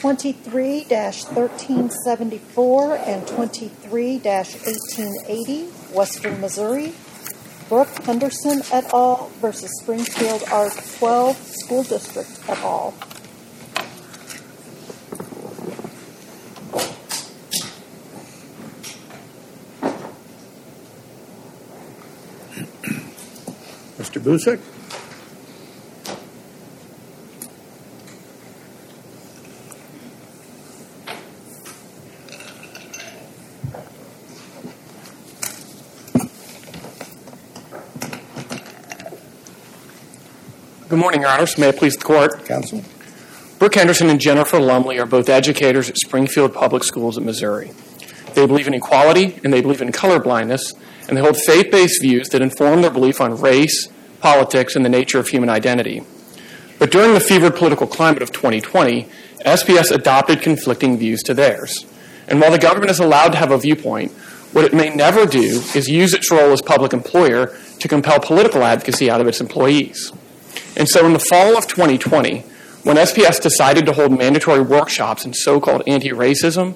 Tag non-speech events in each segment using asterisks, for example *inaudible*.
23-1374 and 23-1880, Western Missouri. Brooke Henderson et al. versus Springfield R12 School District et al. Mr. Busick? Morning, Your Honors. May it please the Court. Counsel? Brooke Henderson and Jennifer Lumley are both educators at Springfield Public Schools in Missouri. They believe in equality and they believe in colorblindness, and they hold faith based views that inform their belief on race, politics, and the nature of human identity. But during the fevered political climate of 2020, SPS adopted conflicting views to theirs. And while the government is allowed to have a viewpoint, what it may never do is use its role as public employer to compel political advocacy out of its employees. And so in the fall of 2020, when SPS decided to hold mandatory workshops in so called anti racism,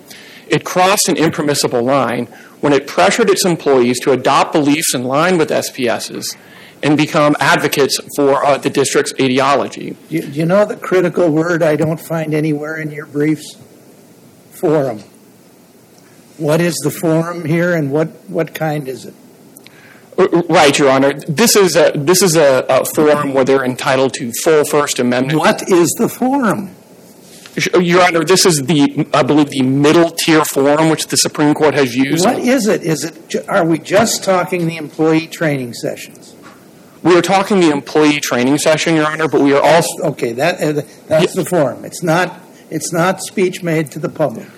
it crossed an impermissible line when it pressured its employees to adopt beliefs in line with SPS's and become advocates for uh, the district's ideology. You, you know the critical word I don't find anywhere in your briefs? Forum. What is the forum here and what, what kind is it? Right, Your Honor. This is a, this is a, a forum where they're entitled to full First Amendment. What is the forum? Your Honor, this is the, I believe, the middle tier forum which the Supreme Court has used. What is it? Is it, are we just talking the employee training sessions? We are talking the employee training session, Your Honor, but we are also Okay, that, uh, that's the forum. It's not, it's not speech made to the public.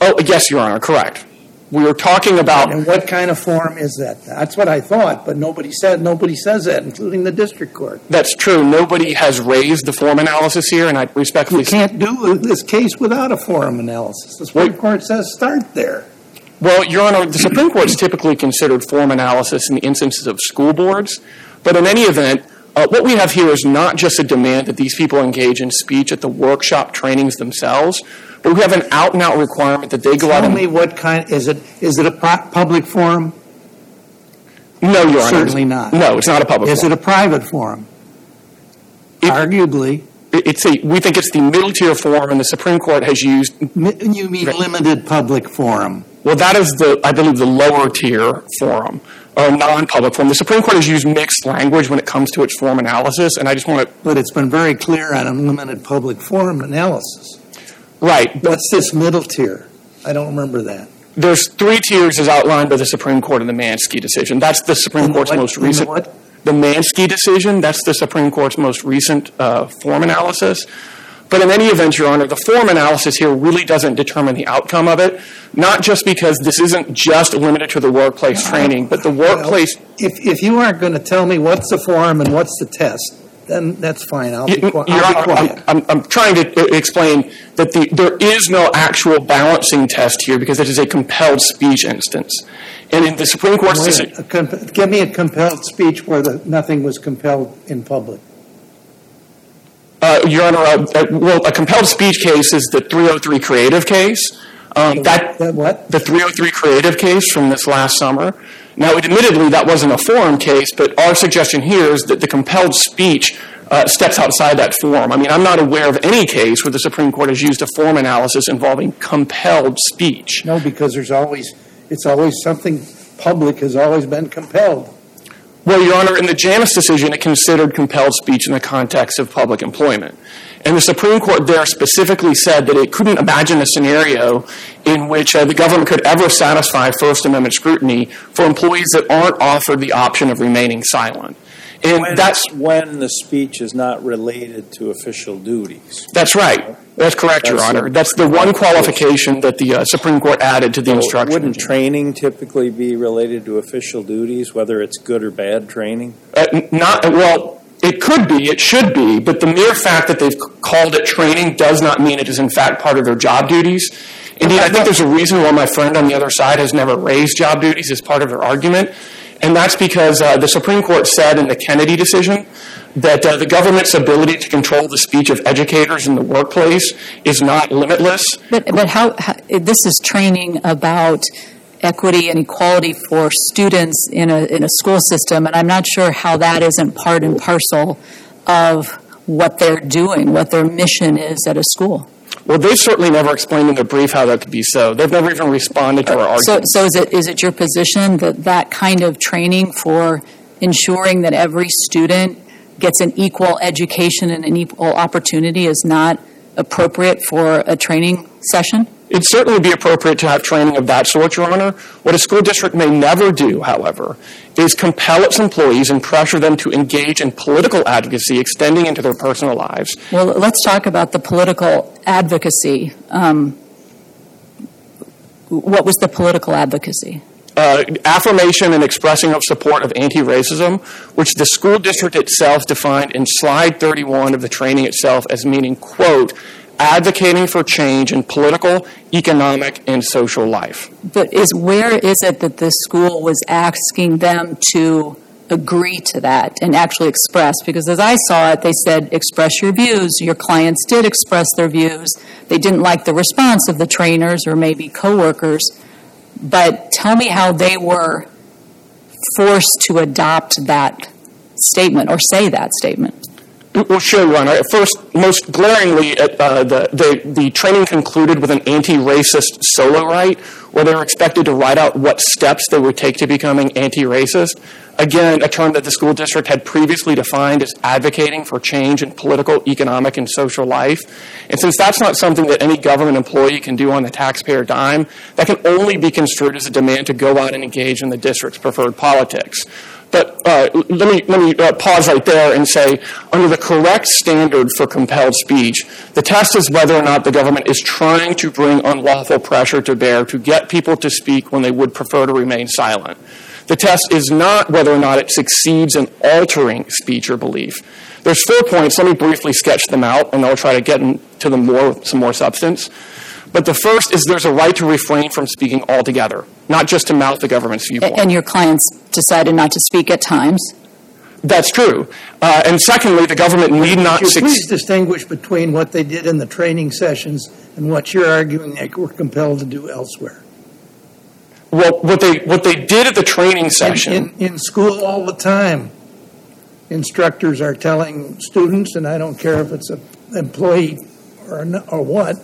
Oh, yes, Your Honor, correct. We are talking about And what kind of forum is that? That's what I thought, but nobody said, nobody says that, including the district court. that's true. Nobody has raised the forum analysis here, and I respectfully You can't do this case without a forum analysis. The Supreme Court says start there. Well, Your Honor, the Supreme Court is typically considered forum analysis in the instances of school boards, but in any event, uh, what we have here is not just a demand that these people engage in speech at the workshop trainings themselves, but we have an out and out requirement that they go out Tell me what kind, is it, is it a pu- public forum? no, Your Honor. Certainly not. No, it's not a public forum. Is forum. it a private forum? It- Arguably. It's a, we think it's the middle tier forum, and the Supreme Court has used. You mean limited public forum? Well, that is the, I believe, the lower tier forum, or non-public forum. The Supreme Court has used mixed language when it comes to its forum analysis, and I just want to. But it's been very clear on unlimited public forum analysis. Right, What's this middle tier? I don't remember that. there's three tiers as outlined by the Supreme Court in the Mansky decision. That's the Supreme Court's what? most In the recent. what? The Mansky decision. That's the Supreme Court's most recent uh, forum analysis. But in any event, Your Honor, the forum analysis here really doesn't determine the outcome of it. Not just because this isn't just limited to the workplace training, but the workplace. If, if you aren't going to tell me what's the forum and what's the test, then that's fine. I'll be, Your I'll be I'm, quiet. I'm, I'm trying to uh, explain that the, there is no actual balancing test here because it is a compelled speech instance. And in the Supreme Court's decision, comp- Give me a compelled speech where the, nothing was compelled in public. Uh, Your Honor, uh, uh, well, a compelled speech case is the 303 creative case. Um, that, That what? the 303 creative case from this last summer. Now, admittedly, that wasn't a forum case, but our suggestion here is that the compelled speech uh, steps outside that forum. I mean, I'm not aware of any case where the Supreme Court has used a forum analysis involving compelled speech. No, because there's always, it's always something public has always been compelled. Well, Your Honor, in the Janus decision, it considered compelled speech in the context of public employment. And the Supreme Court there specifically said that it couldn't imagine a scenario in which uh, the government could ever satisfy First Amendment scrutiny for employees that aren't offered the option of remaining silent. And When, that's when the speech is not related to official duties. that's right. That's correct, Your Honor. That's the one qualification that the uh, Supreme Court added to the So instruction. Wouldn't training typically be related to official duties, whether it's good or bad training? Uh, not well. It could be, it should be, but the mere fact that they've called it training does not mean it is in fact part of their job duties. Indeed, I think there's a reason why my friend on the other side has never raised job duties as part of their argument, and that's because uh, the Supreme Court said in the Kennedy decision that uh, the government's ability to control the speech of educators in the workplace is not limitless. But, but how, how, this is training about equity and equality for students in a, in a school system, and I'm not sure how that isn't part and parcel of what they're doing, what their mission is at a school. Well, they've certainly never explained in their brief how that could be so. They've never even responded to our argument. So, so is it is it your position that that kind of training for ensuring that every student gets an equal education and an equal opportunity is not appropriate for a training session? It'd certainly be appropriate to have training of that sort, Your Honor. What a school district may never do, however, is compel its employees and pressure them to engage in political advocacy extending into their personal lives. Well, let's talk about the political advocacy. Um, what was the political advocacy? Uh, affirmation and expressing of support of anti-racism, which the school district itself defined in slide 31 of the training itself as meaning, quote, advocating for change in political, economic, and social life. But is where is it that the school was asking them to agree to that and actually express? Because as I saw it, they said express your views. Your clients did express their views. They didn't like the response of the trainers or maybe coworkers. But tell me how they were forced to adopt that statement or say that statement. Well, sure, Your Honor. First, most glaringly, uh, the, the, the training concluded with an anti-racist solo write, where they were expected to write out what steps they would take to becoming anti-racist. Again, a term that the school district had previously defined as advocating for change in political, economic, and social life. And since that's not something that any government employee can do on the taxpayer dime, that can only be construed as a demand to go out and engage in the district's preferred politics. But uh, let me, let me uh, pause right there and say, under the correct standard for compelled speech, the test is whether or not the government is trying to bring unlawful pressure to bear to get people to speak when they would prefer to remain silent. The test is not whether or not it succeeds in altering speech or belief. There's four points. Let me briefly sketch them out, and I'll try to get into them more with some more substance. But the first is there's a right to refrain from speaking altogether, not just to mouth the government's viewpoint. And your clients decided not to speak at times? That's true. Uh, and secondly, the government need not. Could you please distinguish between what they did in the training sessions and what you're arguing they were compelled to do elsewhere? Well, what they what they did at the training session in, in, in school all the time, instructors are telling students, and I don't care if it's an employee or or what,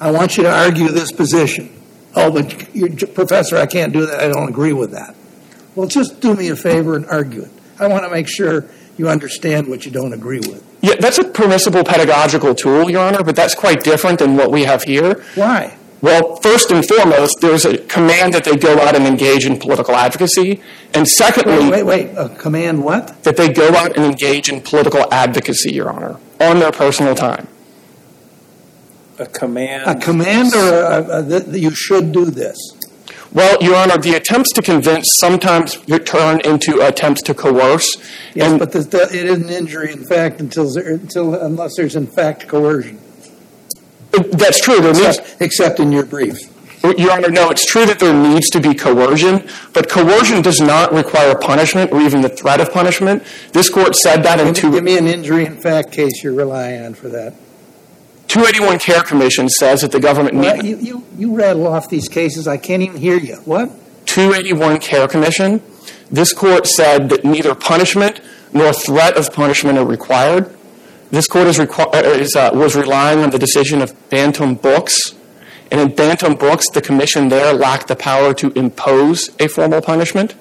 I want you to argue this position. Oh, but professor, I can't do that. I don't agree with that. Well, just do me a favor and argue it. I want to make sure you understand what you don't agree with. Yeah, that's a permissible pedagogical tool, Your Honor, but that's quite different than what we have here. Why? Well, first and foremost, there's a command that they go out and engage in political advocacy. And secondly. Wait, wait, wait. A command what? That they go out and engage in political advocacy, Your Honor, on their personal time. A command. A command or a, a, that you should do this? Well, Your Honor, the attempts to convince sometimes turn into attempts to coerce. Yes, but the, the, it isn't injury in fact until, until unless there's in fact coercion. That's true. There except, needs, except in your brief. Your Honor, no, it's true that there needs to be coercion, but coercion does not require punishment or even the threat of punishment. This court said that in two. Give me an injury in fact case you're relying on for that. 281 Care Commission says that the government well. You, you, you rattle off these cases. I can't even hear you. What? 281 Care Commission. This court said that neither punishment nor threat of punishment are required. This court is, requ- uh, is uh, was relying on the decision of Bantam Books. And in Bantam Books, the commission there lacked the power to impose a formal punishment.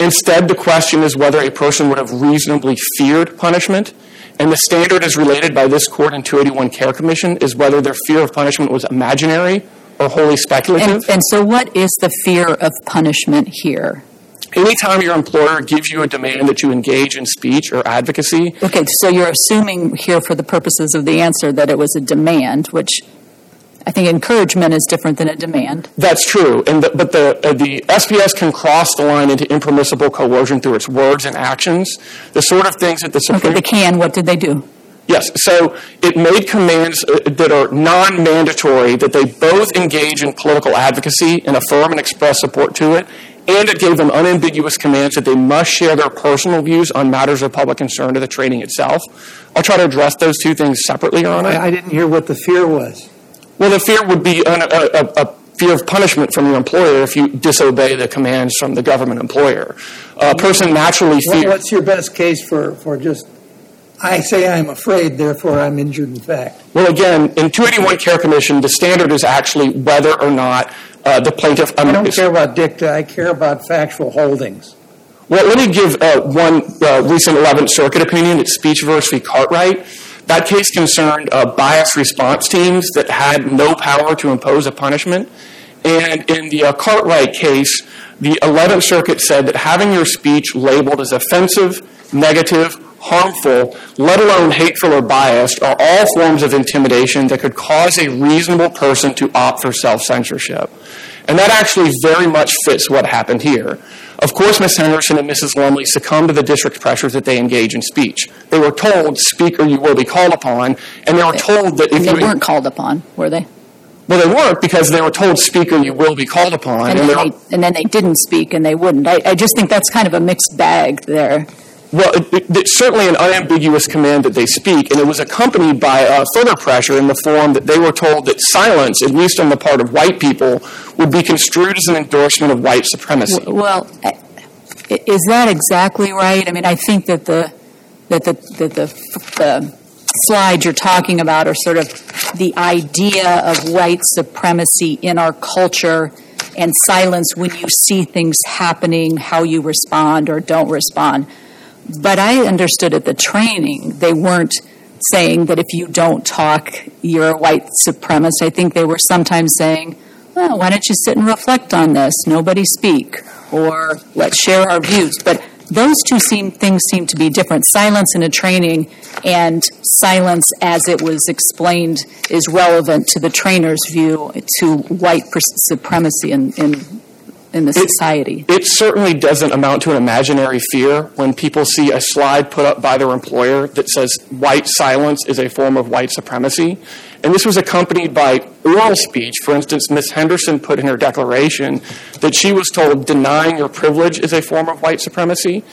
Instead, the question is whether a person would have reasonably feared punishment and the standard is related by this court in 281 Care Commission is whether their fear of punishment was imaginary or wholly speculative. And, and so, what is the fear of punishment here? Anytime your employer gives you a demand that you engage in speech or advocacy. Okay, so you're assuming here for the purposes of the answer that it was a demand, which I think encouragement is different than a demand. That's true, and the, but the uh, the SPS can cross the line into impermissible coercion through its words and actions. The sort of things that the Supreme. Okay, they can. What did they do? Yes, so it made commands uh, that are non mandatory, that they both engage in political advocacy and affirm and express support to it, and it gave them unambiguous commands that they must share their personal views on matters of public concern to the training itself. I'll try to address those two things separately, Your Honor. I, I didn't hear what the fear was. Well, the fear would be an, a, a, a fear of punishment from your employer if you disobey the commands from the government employer. A person naturally fears. what's your best case for, for just, I say I'm afraid, therefore I'm injured in fact? Well, again, in 281 Care Commission, the standard is actually whether or not uh, the plaintiff. I don't care about dicta, I care about factual holdings. Well, let me give uh, one uh, recent 11th Circuit opinion. It's Speech versus v. Cartwright. That case concerned uh, bias response teams that had no power to impose a punishment. And in the uh, Cartwright case, the 11th Circuit said that having your speech labeled as offensive, negative, harmful, let alone hateful or biased, are all forms of intimidation that could cause a reasonable person to opt for self censorship. And that actually very much fits what happened here. Of course, Ms. Henderson and Mrs. Lumley succumbed to the district pressures that they engage in speech. They were told, "Speaker, you will be called upon, and they were told that if They you. weren't called upon, were they? Well, they weren't because they were told, "Speaker, you will be called upon. And and then they they, and then they didn't speak and they wouldn't. I, I just think that's kind of a mixed bag there. Well, it, it, it's certainly an unambiguous command that they speak, and it was accompanied by uh, further pressure in the form that they were told that silence, at least on the part of white people, would be construed as an endorsement of white supremacy. Well, is that exactly right? I mean, I think that the that the that the, the slides you're talking about are sort of the idea of white supremacy in our culture and silence when you see things happening, how you respond or don't respond. But I understood at the training they weren't saying that if you don't talk, you're a white supremacist. I think they were sometimes saying, well, why don't you sit and reflect on this? Nobody speak. Or let's share our views. But those two seem, things seem to be different. Silence in a training and silence as it was explained is relevant to the trainer's view to white supremacy in, in, in the society. It certainly doesn't amount to an imaginary fear when people see a slide put up by their employer that says white silence is a form of white supremacy. And this was accompanied by oral speech. For instance, Ms. Henderson put in her declaration that she was told denying your privilege is a form of white supremacy.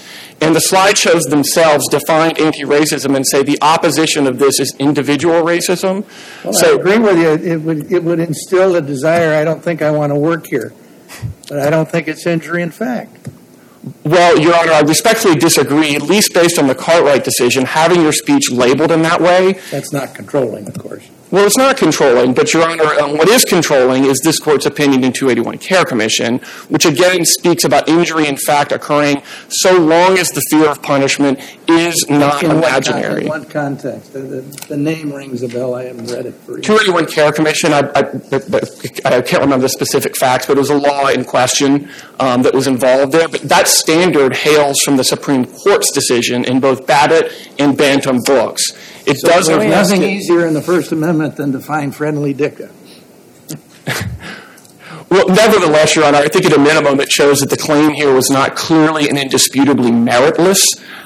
And the slideshows themselves define anti racism and say the opposition of this is individual racism. Well, I agree with you, it would, it would instill a desire, I don't think I want to work here. But I don't think it's injury in fact. Well, Your Honor, I respectfully disagree, at least based on the Cartwright decision, having your speech labeled in that way. That's not controlling, of course. Well, it's not controlling, but Your Honor, um, what is controlling is this court's opinion in 281 Care Commission, which again speaks about injury in fact occurring so long as the fear of punishment is not In what imaginary. In what context? The, the, the name rings a bell, I haven't read it for you. 281 Care Commission, I, I, I can't remember the specific facts, but it was a law in question um, that was involved there. But that standard hails from the Supreme Court's decision in both Babbitt and Bantam books. It So doesn't There's nothing it- easier in the First Amendment than to find friendly dicta. *laughs* Well, nevertheless, Your Honor, I think at a minimum it shows that the claim here was not clearly and indisputably meritless,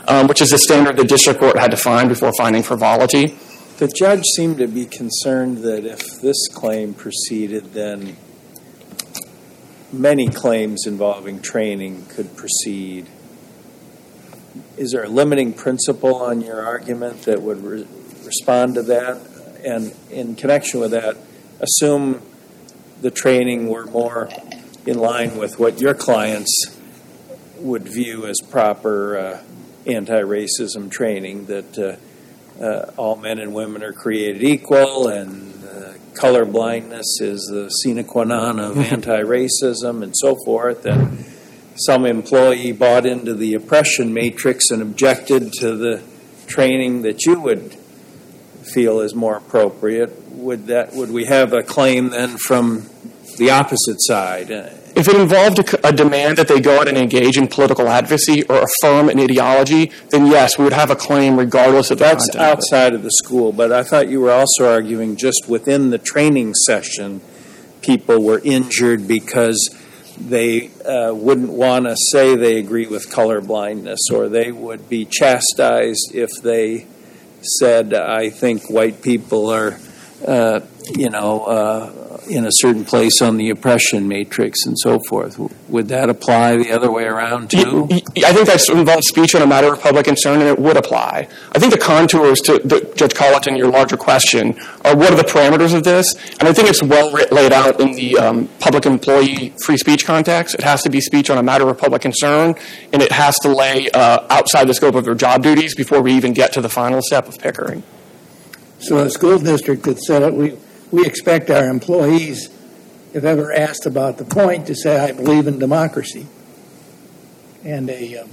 um, which is the standard the district court had to find before finding frivolity. The judge seemed to be concerned that if this claim proceeded, then many claims involving training could proceed. Is there a limiting principle on your argument that would re- respond to that? And in connection with that, assume the training were more in line with what your clients would view as proper uh, anti racism training, that uh, uh, all men and women are created equal, and uh, color blindness is the sine qua non of anti racism, and so forth. And some employee bought into the oppression matrix and objected to the training that you would feel is more appropriate. Would that would we have a claim then from the opposite side? If it involved a, demand that they go out and engage in political advocacy or affirm an ideology, then yes, we would have a claim regardless of the That's content of outside of the school, but I thought you were also arguing just within the training session, people were injured because they uh, wouldn't want to say they agree with color blindness, or they would be chastised if they said, I think white people are uh, you know, uh, in a certain place on the oppression matrix and so forth. Would that apply the other way around too? I think that involves speech on a matter of public concern, and it would apply. I think the contours to the, Judge Colloton, your larger question, are what are the parameters of this? And I think it's well writ- laid out in the um, public employee free speech context. It has to be speech on a matter of public concern, and it has to lay uh, outside the scope of their job duties before we even get to the final step of Pickering. So a school district that said it, we, we expect our employees, if ever asked about the point, to say, I believe in democracy. And a um,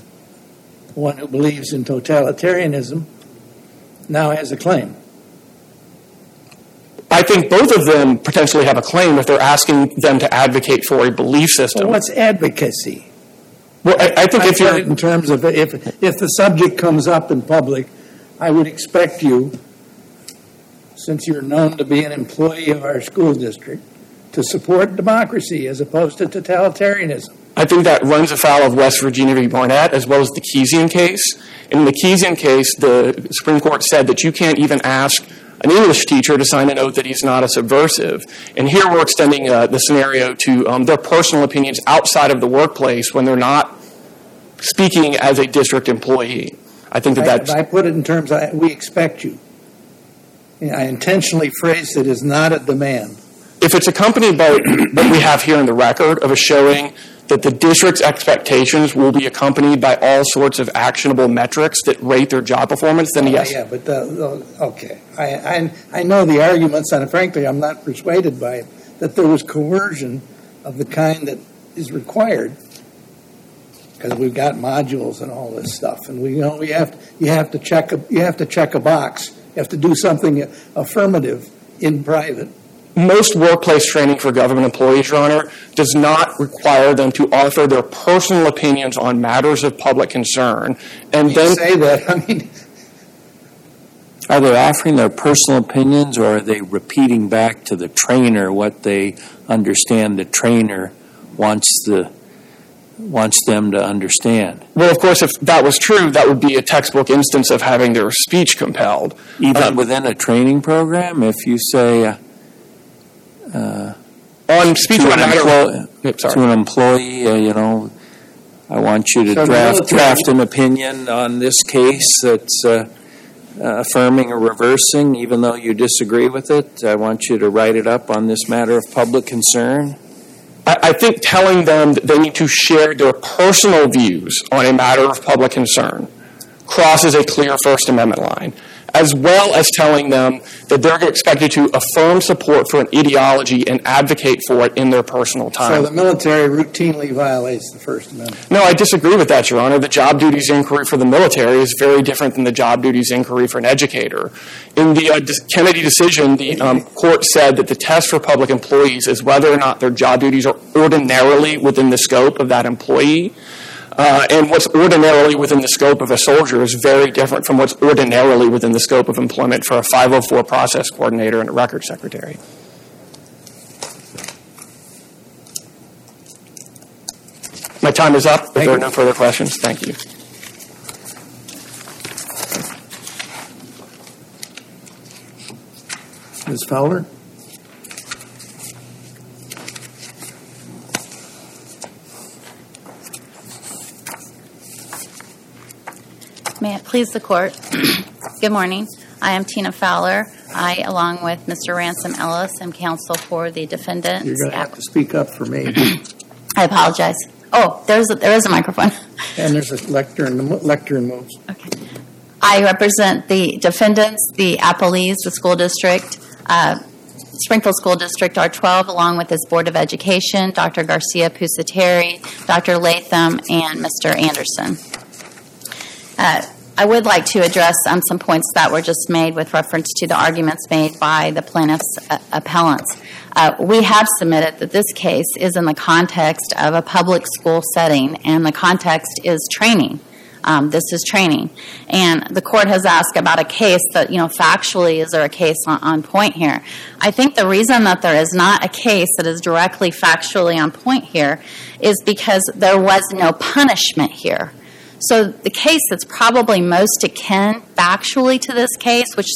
one who believes in totalitarianism now has a claim. I think both of them potentially have a claim if they're asking them to advocate for a belief system. what's advocacy? well, I, I think I if you're in terms of if, if the subject comes up in public, I would expect you, since you're known to be an employee of our school district, to support democracy as opposed to totalitarianism. I think that runs afoul of West Virginia v. Barnette as well as the Keyishian case. In the Keyishian case, the Supreme Court said that you can't even ask an English teacher to sign an oath that he's not a subversive. And here we're extending uh, the scenario to um, their personal opinions outside of the workplace when they're not speaking as a district employee. I think that I, that's. I put it in terms of we expect you. I intentionally phrased it as not a demand. if it's accompanied by what we have here in the record of a showing that the district's expectations will be accompanied by all sorts of actionable metrics that rate their job performance, then oh, yes. Yeah, but the, the- okay. I, I, I know the arguments, and frankly, I'm not persuaded by it, that there was coercion of the kind that is required. Because we've got modules and all this stuff, and we you know we have you have to check a, you have to check a box. You have to do something affirmative in private. Most workplace training for government employees, Your Honor, does not require them to offer their personal opinions on matters of public concern. And You then say that. I mean, Are they offering their personal opinions or are they repeating back to the trainer what they understand the trainer wants the wants them to understand? Well, of course, if that was true, that would be a textbook instance of having their speech compelled. Even Um, within a training program, if you say uh, On speech to, an matter emplo- Yep, sorry. to an employee, uh, you know, I want you to So draft draft an opinion on this case that's uh, uh, affirming or reversing, even though you disagree with it. I want you to write it up on this matter of public concern. I, think telling them that they need to share their personal views on a matter of public concern crosses a clear First Amendment line, as well as telling them that they're expected to affirm support for an ideology and advocate for it in their personal time. so the military routinely violates the First Amendment. No, I disagree with that, Your Honor. The job duties inquiry for the military is very different than the job duties inquiry for an educator. In the uh, Kennedy decision, the um, court said that the test for public employees is whether or not their job duties are ordinarily within the scope of that employee. Uh, and what's ordinarily within the scope of a soldier is very different from what's ordinarily within the scope of employment for a 504 process coordinator and a record secretary. My time is up. If Thank there are no further questions, thank you. Ms. Fowler? May it please the court. *clears throat* Good morning. I am Tina Fowler. I, along with Mr. Ransom Ellis, am counsel for the defendants. You're going to have to speak up for me. *clears throat* I apologize. Oh, there's a, there is a microphone. *laughs* And there's a lectern, The lectern moves. Okay. I represent the defendants, the appellees, the school district, uh, Springfield School District R12, along with its Board of Education, Dr. Garcia Pusateri, Dr. Latham, and Mr. Anderson. Uh, I would like to address um, some points that were just made with reference to the arguments made by the plaintiff's uh, appellants. Uh, we have submitted that this case is in the context of a public school setting, and the context is training. Um, this is training. And the court has asked about a case that, you know, factually, is there a case on, on point here? I think the reason that there is not a case that is directly factually on point here is because there was no punishment here. So the case that's probably most akin factually to this case, which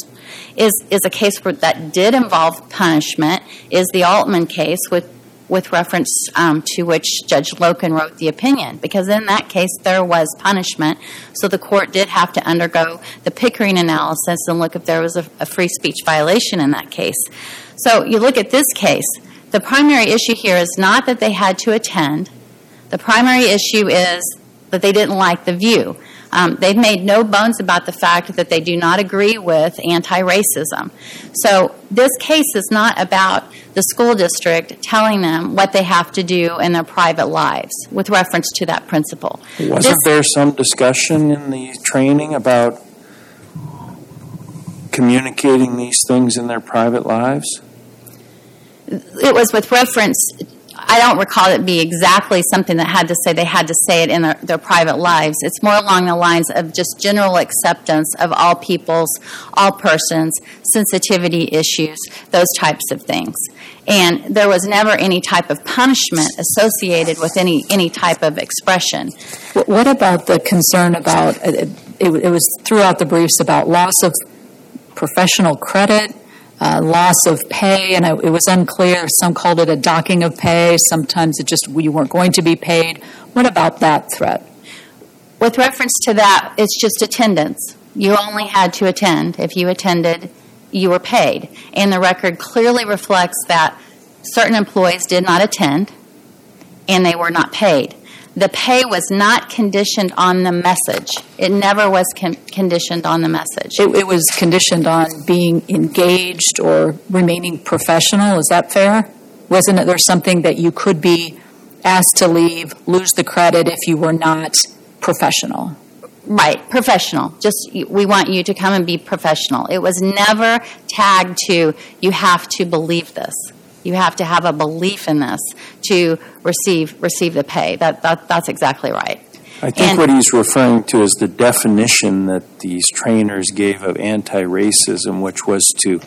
is is a case that did involve punishment. Is the Altman case with with reference um, to which Judge Loken wrote the opinion, because in that case there was punishment. So the court did have to undergo the Pickering analysis and look if there was a, a free speech violation in that case. So you look at this case. The primary issue here is not that they had to attend. The primary issue is that they didn't like the view. Um, they've made no bones about the fact that they do not agree with anti racism. So this case is not about the school district telling them what they have to do in their private lives with reference to that principle. Wasn't This- there some discussion in the training about communicating these things in their private lives? it was with reference i don't recall it be exactly something that had to say they had to say it in their, their private lives. It's more along the lines of just general acceptance of all people's all persons sensitivity issues those types of things. And there was never any type of punishment associated with any any type of expression. What about the concern about, uh, it, it was throughout the briefs about loss of professional credit, uh, loss of pay, and it was unclear. Some called it a docking of pay. Sometimes it just, you weren't going to be paid. What about that threat? With reference to that, it's just attendance. You only had to attend. If you attended, you were paid. And the record clearly reflects that certain employees did not attend and they were not paid. The pay was not conditioned on the message. It never was con- conditioned on the message. It, it was conditioned on being engaged or remaining professional. Is that fair? Wasn't it there something that you could be asked to leave, lose the credit if you were not professional? Right, professional. Just we want you to come and be professional. It was never tagged to you have to believe this. You have to have a belief in this to receive receive the pay. That, that that's exactly right. I think And- what he's referring to is the definition that these trainers gave of anti racism, which was to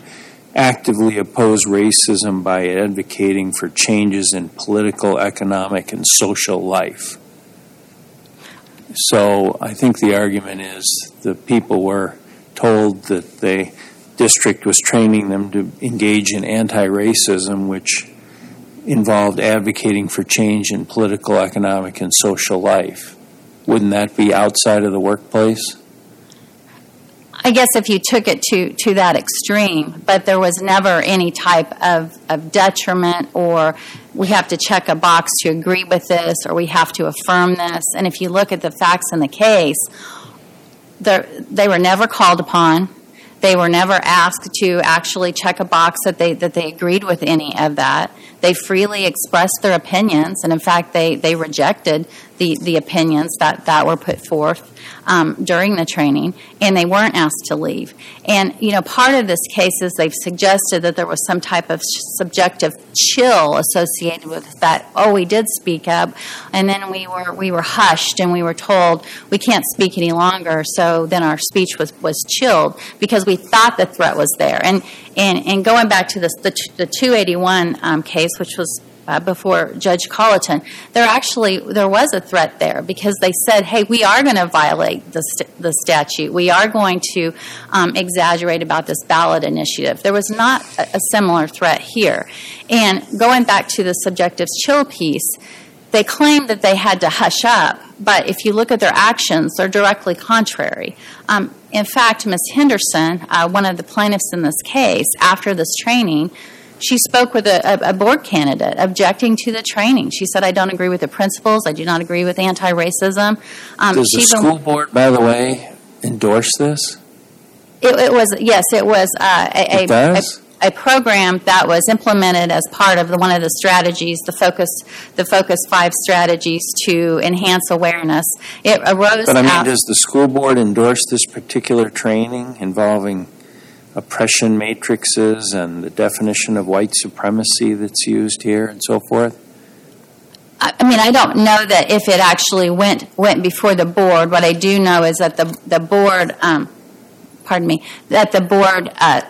actively oppose racism by advocating for changes in political, economic, and social life. So I think the argument is the people were told that the district was training them to engage in anti racism, which involved advocating for change in political, economic, and social life. Wouldn't that be outside of the workplace? I guess if you took it to, to that extreme, but there was never any type of, of detriment or we have to check a box to agree with this or we have to affirm this. And if you look at the facts in the case, they were never called upon. They were never asked to actually check a box that they that they agreed with any of that. They freely expressed their opinions, and in fact, they they rejected the the opinions that that were put forth um, during the training, and they weren't asked to leave. And you know, part of this case is they've suggested that there was some type of subjective chill associated with that. Oh, we did speak up, and then we were we were hushed, and we were told we can't speak any longer. So then our speech was was chilled because we thought the threat was there. And and and going back to this the the 281 um, case, which was uh, before Judge Colloton, there actually there was a threat there because they said, "Hey, we are going to violate the st- the statute. We are going to um, exaggerate about this ballot initiative." There was not a, a similar threat here. And going back to the subjective chill piece, they claim that they had to hush up, but if you look at their actions, they're directly contrary. Um, in fact, Ms. Henderson, uh, one of the plaintiffs in this case, after this training, she spoke with a, a, board candidate objecting to the training. She said, I don't agree with the principles. I do not agree with anti racism. Um, Does the school board, by the way, endorse this? It, it was yes, it was uh, a, It a, a does? a program that was implemented as part of the, one of the strategies, the focus the focus five strategies to enhance awareness. It arose But I mean, out. does the school board endorse this particular training involving oppression matrices and the definition of white supremacy that's used here and so forth? I mean, I don't know that if it actually went went before the board. What I do know is that the the board, um, pardon me, that the board uh,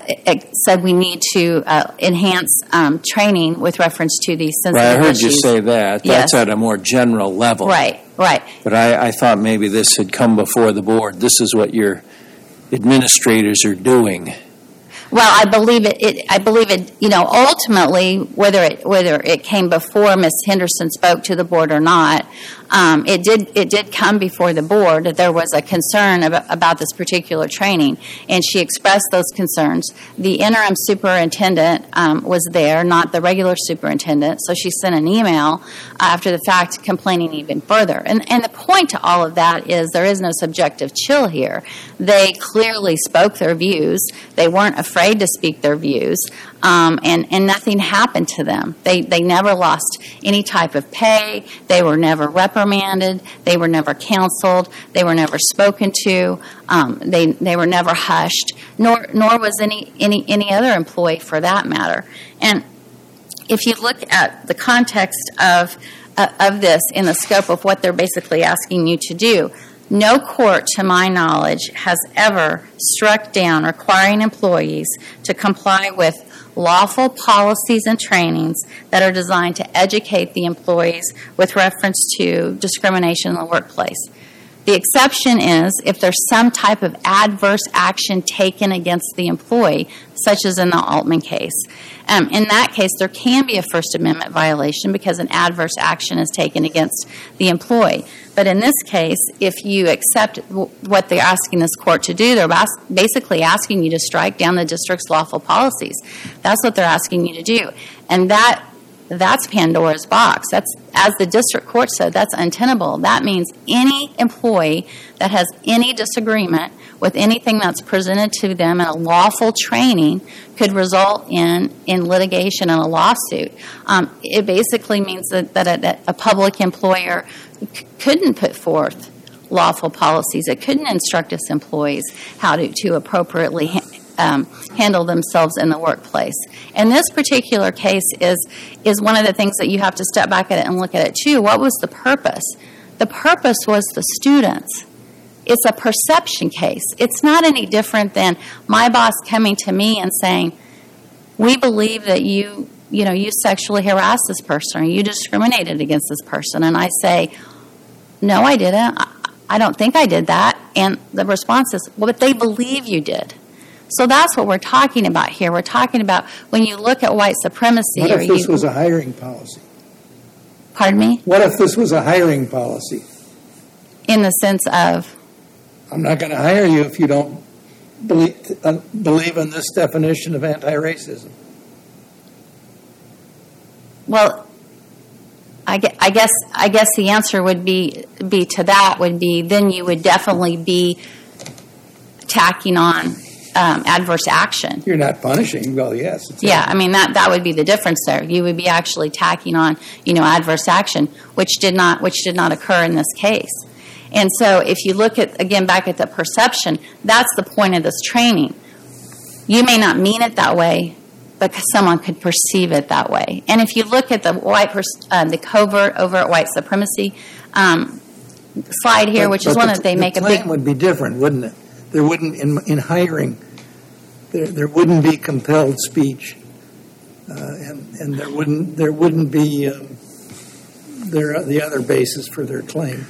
said we need to uh, enhance um, training with reference to these sensitive Right, I heard issues. you say that. Yes. That's at a more general level. Right, right. But I, I thought maybe this had come before the board. This is what your administrators are doing. Well, I believe it, it. I believe it. You know, ultimately, whether it whether it came before Miss Henderson spoke to the board or not, um, it did it did come before the board that there was a concern about, about this particular training, and she expressed those concerns. The interim superintendent um, was there, not the regular superintendent, so she sent an email after the fact complaining even further. And and the point to all of that is there is no subjective chill here. They clearly spoke their views. They weren't afraid to speak their views, um, and and nothing happened to them. They they never lost any type of pay. They were never reprimanded. They were never counseled. They were never spoken to. Um, they they were never hushed. Nor nor was any any any other employee for that matter. And if you look at the context of uh, of this in the scope of what they're basically asking you to do. No court, to my knowledge, has ever struck down requiring employees to comply with lawful policies and trainings that are designed to educate the employees with reference to discrimination in the workplace. The exception is if there's some type of adverse action taken against the employee, such as in the Altman case. Um, in that case, there can be a First Amendment violation because an adverse action is taken against the employee. But in this case, if you accept w- what they're asking this court to do, they're bas- basically asking you to strike down the district's lawful policies. That's what they're asking you to do. And that that's Pandora's box. That's, as the district court said, that's untenable. That means any employee that has any disagreement with anything that's presented to them in a lawful training could result in, in litigation and a lawsuit. Um, it basically means that, that a, a public employer c- couldn't put forth lawful policies. It couldn't instruct its employees how to, to appropriately ha- um, handle themselves in the workplace. And this particular case is is one of the things that you have to step back at it and look at it too. What was the purpose? The purpose was the students. It's a perception case. It's not any different than my boss coming to me and saying, "We believe that you, you know, you sexually harassed this person or you discriminated against this person." And I say, "No, I didn't. I, I don't think I did that." And the response is, "Well, but they believe you did." So that's what we're talking about here. We're talking about when you look at white supremacy. What if this you, was a hiring policy? pardon me, What if this was a hiring policy? in the sense of I'm not going to hire you if you don't believe, uh, believe in this definition of anti-racism. well, I, I guess I guess the answer would be be to that would be then you would definitely be tacking on um, adverse action. You're not punishing. Well, yes. Yeah, I mean that that would be the difference there. You would be actually tacking on, you know, adverse action, which did not which did not occur in this case. And so if you look at again back at the perception, that's the point of this training. You may not mean it that way, but someone could perceive it that way. And if you look at the white pers- uh, the covert overt white supremacy um, slide here, But- which is one the- that they the make a big would be different, wouldn't it? There wouldn't in in hiring. There there wouldn't be compelled speech, uh, and and there wouldn't there wouldn't be um, there the other basis for their claim.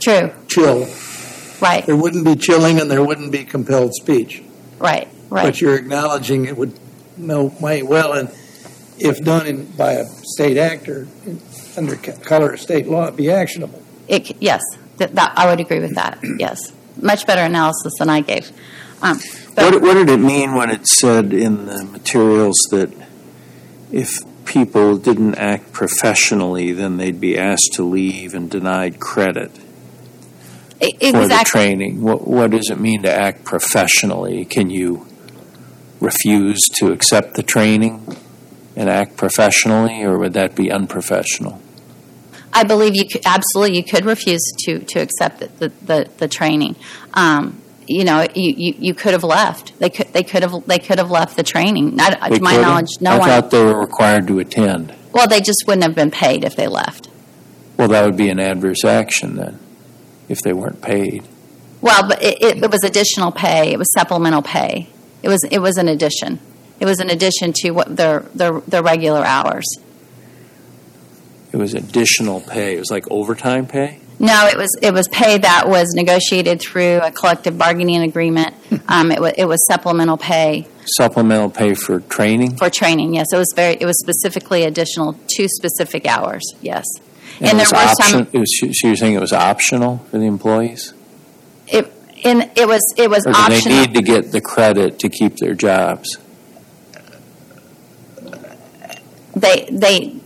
true, Chill. right, There wouldn't be chilling, and there wouldn't be compelled speech. right, right. But you're acknowledging it would no might well, and if done in, by a state actor in, under color of state law, be actionable. It, yes, that, that, I would agree with that. Yes, much better analysis than I gave. Um, What, what did it mean when it said in the materials that if people didn't act professionally, then they'd be asked to leave and denied credit it, it for was the actually training? What, what does it mean to act professionally? Can you refuse to accept the training and act professionally, or would that be unprofessional? I believe you could absolutely you could refuse to to accept the the, the, training. Um, you know, you, you, you could have left. They could they could have they could have left the training. Not, to my knowledge, no I one. thought they were required to attend. well, they just wouldn't have been paid if they left. Well, that would be an adverse action then, if they weren't paid. Well, but it, it, it was additional pay. It was supplemental pay. It was it was an addition. It was an addition to what their their, their regular hours. It was additional pay. It was like overtime pay? No, it was it was pay that was negotiated through a collective bargaining agreement. Um, it was it was supplemental pay Supplemental pay for training? for training. Yes, it was very. It was specifically additional two specific hours. Yes, And, and, was there were option, some. was, so you're saying it was optional for the employees? It, and it was it was Or do they need to get the credit to keep their jobs? they they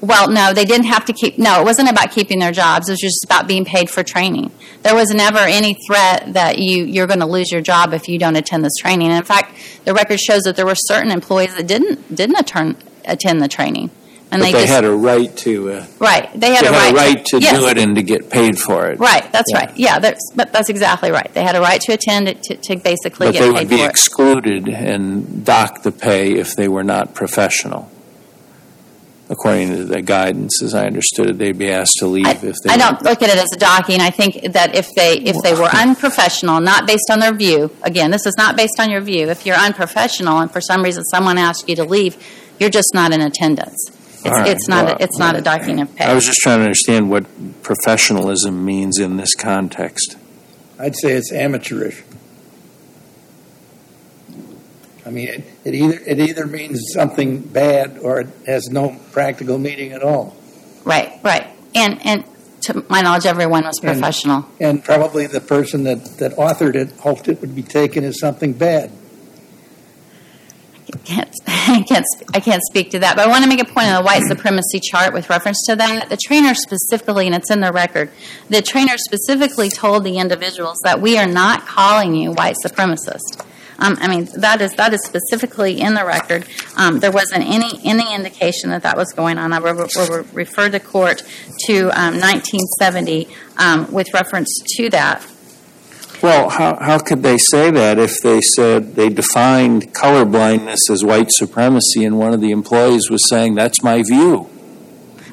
well no they didn't have to keep no it wasn't about keeping their jobs it was just about being paid for training there was never any threat that you you're going to lose your job if you don't attend this training and in fact the record shows that there were certain employees that didn't didn't attend attend the training and But they, they just had a right to, uh, right they had, they a, had right a right to yes. do it and to get paid for it. right that's Yeah. right yeah that's but that's exactly right they had a right to attend it to, to basically But get they paid would be excluded and dock the pay if they were not professional. According to the guidance, as I understood it, they'd be asked to leave I, if they. I don't look at it as a docking. I think that if they if they were *laughs* unprofessional, not based on their view, again, this is not based on your view. If you're unprofessional and for some reason someone asks you to leave, you're just not in attendance. It's, All right. it's not Well, a, it's not a docking of pay. I was just trying to understand what professionalism means in this context. I'd say it's amateurish. I mean, it, it either it either means something bad or it has no practical meaning at all. right, right. And and to my knowledge, everyone was And- professional. And probably the person that, that authored it hoped it would be taken as something bad. can't, *laughs* I can't, I can't speak to that, but I want to make a point on the white supremacy chart with reference to that. The trainer specifically, and it's in the record, the trainer specifically told the individuals that we are not calling you white supremacist. Um, I mean, that is that is specifically in the record. Um, there wasn't any any indication that that was going on. I will will refer the court to um, 1970 um, with reference to that. Well, how, how could they say that if they said they defined color blindness as white supremacy and one of the employees was saying, that's my view?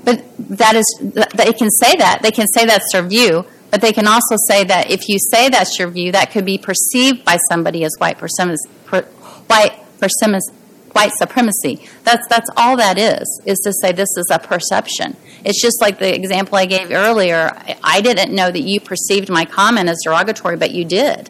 But that is, they can say that. They can say that's their view, but they can also say that if you say that's your view, that could be perceived by somebody as white white white supremacy. That's that's all that is. Is to say this is a perception. It's just like the example I gave earlier. I, I didn't know that you perceived my comment as derogatory, but you did.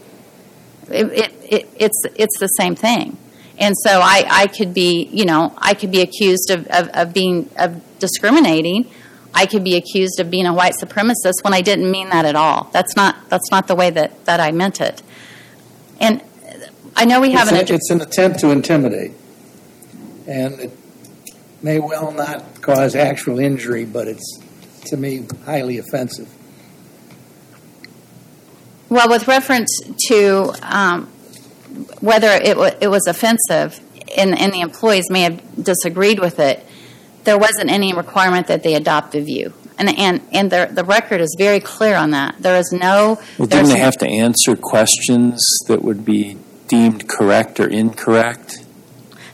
It, it, it, it's it's the same thing. And so I, I could be, you know, I could be accused of, of, of being of discriminating. I could be accused of being a white supremacist when I didn't mean that at all. That's not that's not the way that, that I meant it. And I know we have It's, an a- it's an attempt to intimidate. And it may well not cause actual injury, but it's, to me, highly offensive. Well, with reference to um, whether it, wa it was offensive, and, and the employees may have disagreed with it, there wasn't any requirement that they adopt the view. And, and, and the, the record is very clear on that. There is no. Well, didn't they have to answer questions that would be deemed correct or incorrect?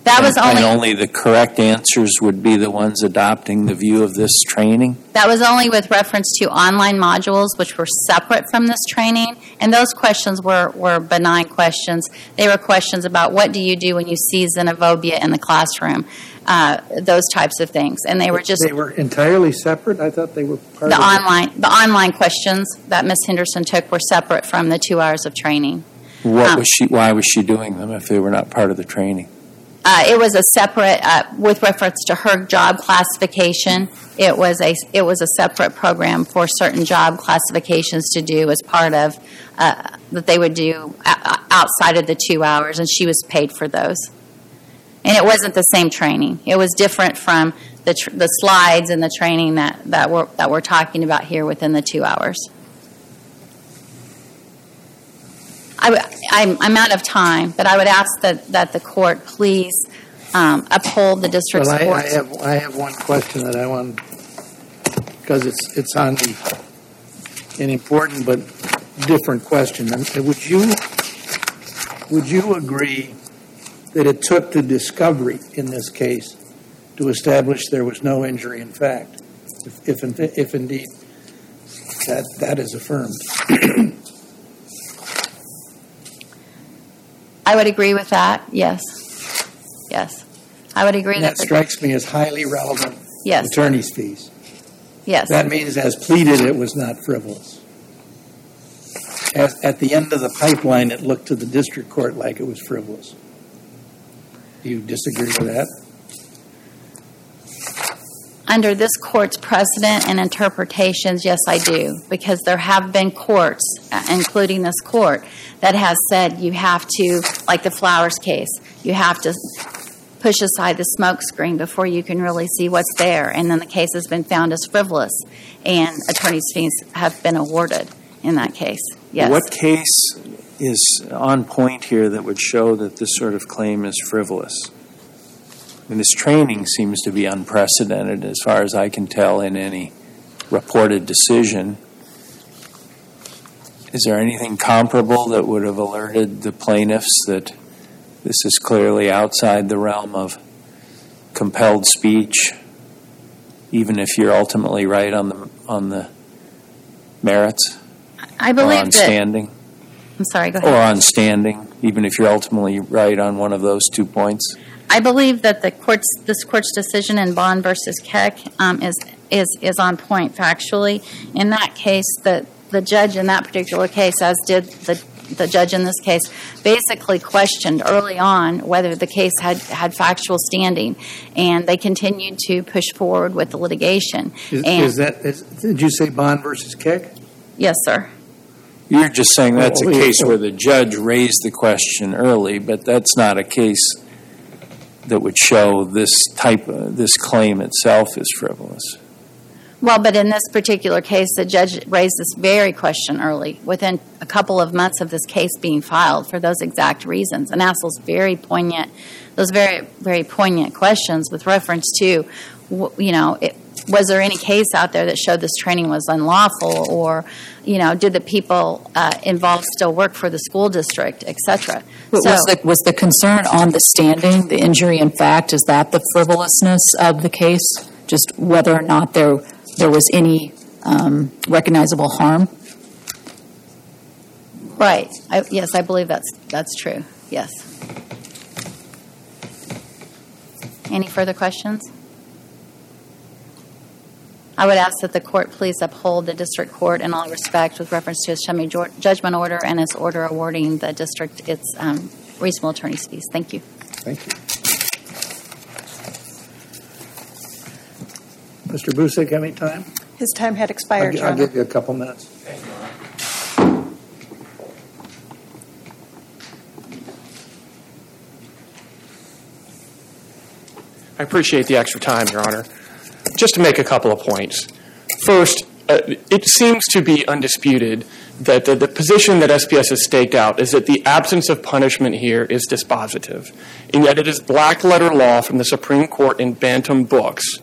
that was only, And only the correct answers would be the ones adopting the view of this training? that was only with reference to online modules, which were separate from this training. And those questions were, were benign questions. They were questions about what do you do when you see xenophobia in the classroom, uh, those types of things. And they were just They were entirely separate? I thought they were part The of it. online, the online questions that Ms. Henderson took were separate from the two hours of training. What Um, was she, why was she doing them if they were not part of the training? Uh, it was a separate, uh, with reference to her job classification. It was a, it was a separate program for certain job classifications to do as part of uh, that they would do outside of the two hours, and she was paid for those. And it wasn't the same training. It was different from the tr- the slides and the training that that we're that we're talking about here within the two hours. I w- I'm, I'm out of time, but I would ask that, that the court please um, uphold the district's Well, I, I have, I have one question that I want, because it's, it's on the, an important but different question. And would you, would you agree that it took the discovery in this case to establish there was no injury in fact? If, if, if indeed that, that is affirmed. *clears throat* I would agree with that, yes. Yes. I would agree And that, that strikes me as highly relevant yes, attorney's fees. yes. That means as pleaded, it was not frivolous. At the end of the pipeline, it looked to the district court like it was frivolous. You disagree with that? Under this court's precedent and interpretations, yes, I do, because there have been courts, uh, including this court, that has said you have to, like the Flowers case, you have to push aside the smoke screen before you can really see what's there. And then the case has been found as frivolous, and attorney's fees have been awarded in that case. Yes. What case is on point here that would show that this sort of claim is frivolous? And this training seems to be unprecedented as far as I can tell in any reported decision. Is there anything comparable that would have alerted the plaintiffs that this is clearly outside the realm of compelled speech, even if you're ultimately right on the on the merits I or believe on that. standing, I'm sorry, go or on standing, even if you're ultimately right on one of those two points? I believe that the court's, this court's decision in Bond versus Keck um, is, is, is on point factually. In that case, the, the judge in that particular case, as did the, the judge in this case, basically questioned early on whether the case had, had factual standing, and they continued to push forward with the litigation. Is, And- is that, is, did you say Bond versus Keck? Yes, sir. You're just saying that's a case where the judge raised the question early, but that's not a case that would show this type, of, this claim itself is frivolous. Well, but in this particular case, the judge raised this very question early, within a couple of months of this case being filed, for those exact reasons, and asked those very poignant, those very, very poignant questions with reference to, you know, it, was there any case out there that showed this training was unlawful, or, you know, did the people uh, involved still work for the school district, et cetera? So- was the, was the concern on the standing, the injury in fact, is that the frivolousness of the case? Just whether or not there, there was any um, recognizable harm? Right. I, yes, I believe that's that's true. Yes. Any further questions? I would ask that the court please uphold the district court in all respect with reference to its summary judgment order and its order awarding the district its um, reasonable attorney's fees. Thank you. Thank you. Mr. Boucek, any time? His time had I'll, expired, gi- Your I'll give you a couple minutes. I appreciate the extra time, Your Honor. Just to make a couple of points. First, uh, it seems to be undisputed that the, the position that SPS has staked out is that the absence of punishment here is dispositive. And yet it is black letter law from the Supreme Court in Bantam Books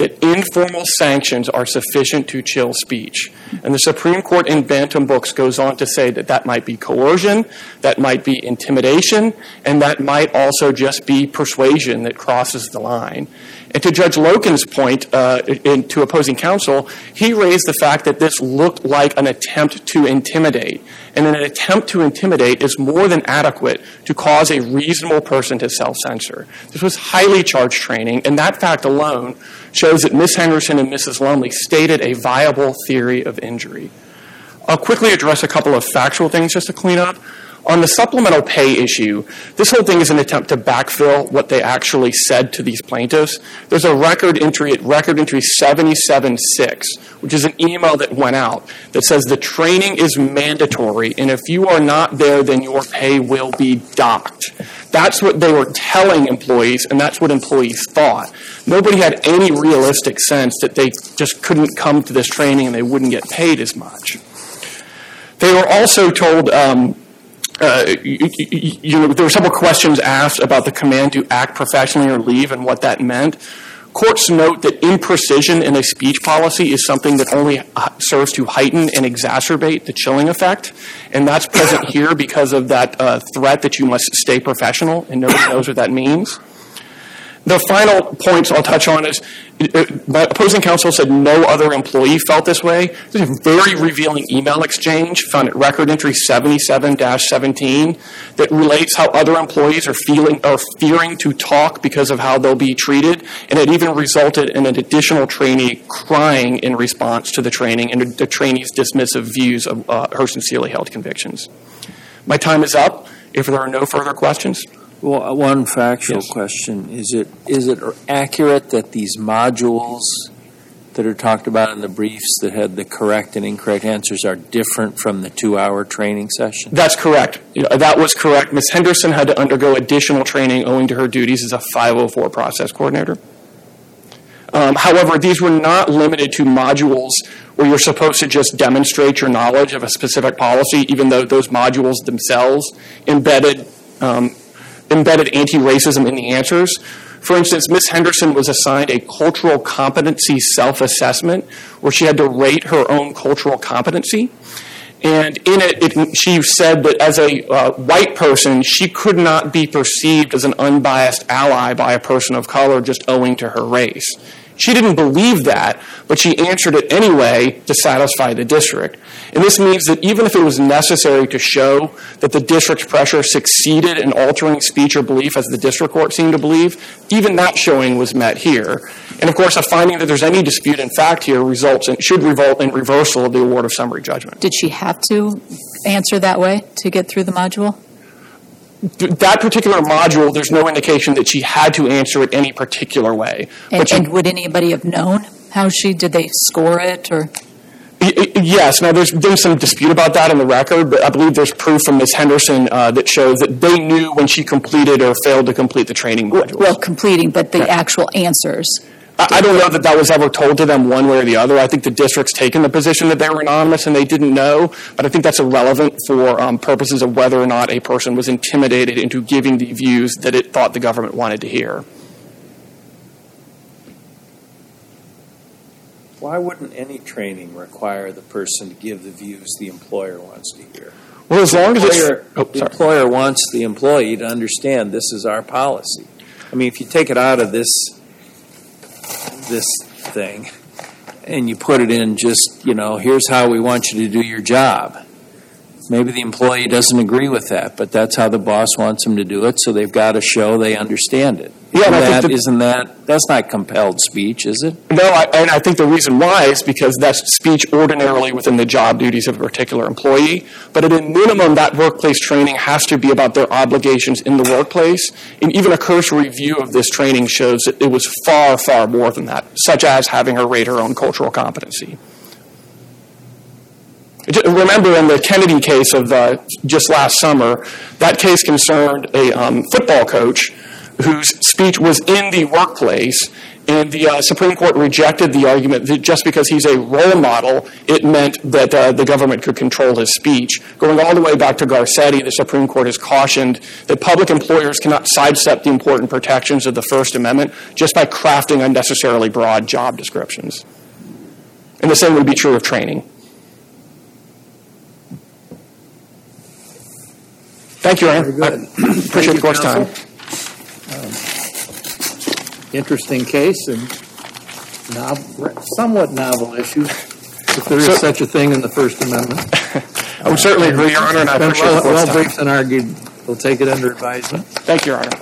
that informal sanctions are sufficient to chill speech. And the Supreme Court in Bantam Books goes on to say that that might be coercion, that might be intimidation, and that might also just be persuasion that crosses the line. And to Judge Loken's point uh, in, to opposing counsel, he raised the fact that this looked like an attempt to intimidate. And an attempt to intimidate is more than adequate to cause a reasonable person to self censor. This was highly charged training, and that fact alone shows that Ms. Henderson and Mrs. Lumley stated a viable theory of injury. I'll quickly address a couple of factual things just to clean up. On the supplemental pay issue, this whole thing is an attempt to backfill what they actually said to these plaintiffs. There's a record entry at record entry 776, which is an email that went out that says the training is mandatory, and if you are not there, then your pay will be docked. That's what they were telling employees, and that's what employees thought. Nobody had any realistic sense that they just couldn't come to this training and they wouldn't get paid as much. They were also told, um, uh, you, you, there were several questions asked about the command to act professionally or leave and what that meant. Courts note that imprecision in a speech policy is something that only uh, serves to heighten and exacerbate the chilling effect, and that's present here because of that uh, threat that you must stay professional, and nobody knows what that means. The final points I'll touch on is uh, opposing counsel said no other employee felt this way. There's a very revealing email exchange found at record entry 77-17 that relates how other employees are feeling are fearing to talk because of how they'll be treated, and it even resulted in an additional trainee crying in response to the training and the trainee's dismissive views of uh, her sincerely held convictions. My time is up. If there are no further questions, Well, one factual Yes. question. Is it, is it accurate that these modules that are talked about in the briefs that had the correct and incorrect answers are different from the two-hour training session? That's correct. That was correct. Ms. Henderson had to undergo additional training owing to her duties as a 504 process coordinator. Um, however, these were not limited to modules where you're supposed to just demonstrate your knowledge of a specific policy, even though those modules themselves embedded um, embedded anti-racism in the answers. For instance, Ms. Henderson was assigned a cultural competency self-assessment where she had to rate her own cultural competency. And in it, it she said that as a uh, white person, she could not be perceived as an unbiased ally by a person of color just owing to her race. She didn't believe that, but she answered it anyway to satisfy the district. And this means that even if it was necessary to show that the district's pressure succeeded in altering speech or belief as the district court seemed to believe, even that showing was met here. And of course, a finding that there's any dispute in fact here results in, should result in reversal of the award of summary judgment. Did she have to answer that way to get through the module? That particular module, there's no indication that she had to answer it any particular way. And, she- and would anybody have known how she, did they score it or? Yes. Now, there's been some dispute about that in the record, but I believe there's proof from Ms. Henderson uh, that shows that they knew when she completed or failed to complete the training modules. Well, completing, but the actual answers. I don't know that that was ever told to them one way or the other. I think the district's taken the position that they were anonymous and they didn't know, but I think that's irrelevant for um, purposes of whether or not a person was intimidated into giving the views that it thought the government wanted to hear. Why wouldn't any training require the person to give the views the employer wants to hear? Well, as long as it's. Employer- Oh, The employer wants the employee to understand this is our policy. I mean, if you take it out of this, this thing, and you put it in just, you know, here's how we want you to do your job. Maybe the employee doesn't agree with that, but that's how the boss wants them to do it, so they've got to show they understand it. Yeah, and I think That- the- Isn't that, that's not compelled speech, is it? No, I, and I think the reason why is because that's speech ordinarily within the job duties of a particular employee. But at a minimum, that workplace training has to be about their obligations in the workplace. And even a cursory view of this training shows that it was far, far more than that, such as having her rate her own cultural competency. Remember in the Kennedy case of uh, just last summer, that case concerned a um, football coach whose speech was in the workplace, and the uh, Supreme Court rejected the argument that just because he's a role model, it meant that uh, the government could control his speech. Going all the way back to Garcetti, the Supreme Court has cautioned that public employers cannot sidestep the important protections of the First Amendment just by crafting unnecessarily broad job descriptions. And the same would be true of training. Thank you, Aaron. Very good. I appreciate the court's time. Um, interesting case and nov- somewhat novel issue, if there is such a thing in the First Amendment. I would certainly agree, Your Honor, and I Been appreciate the well court's well time. briefed and argued. We'll take it under advisement. Thank you, Your Honor.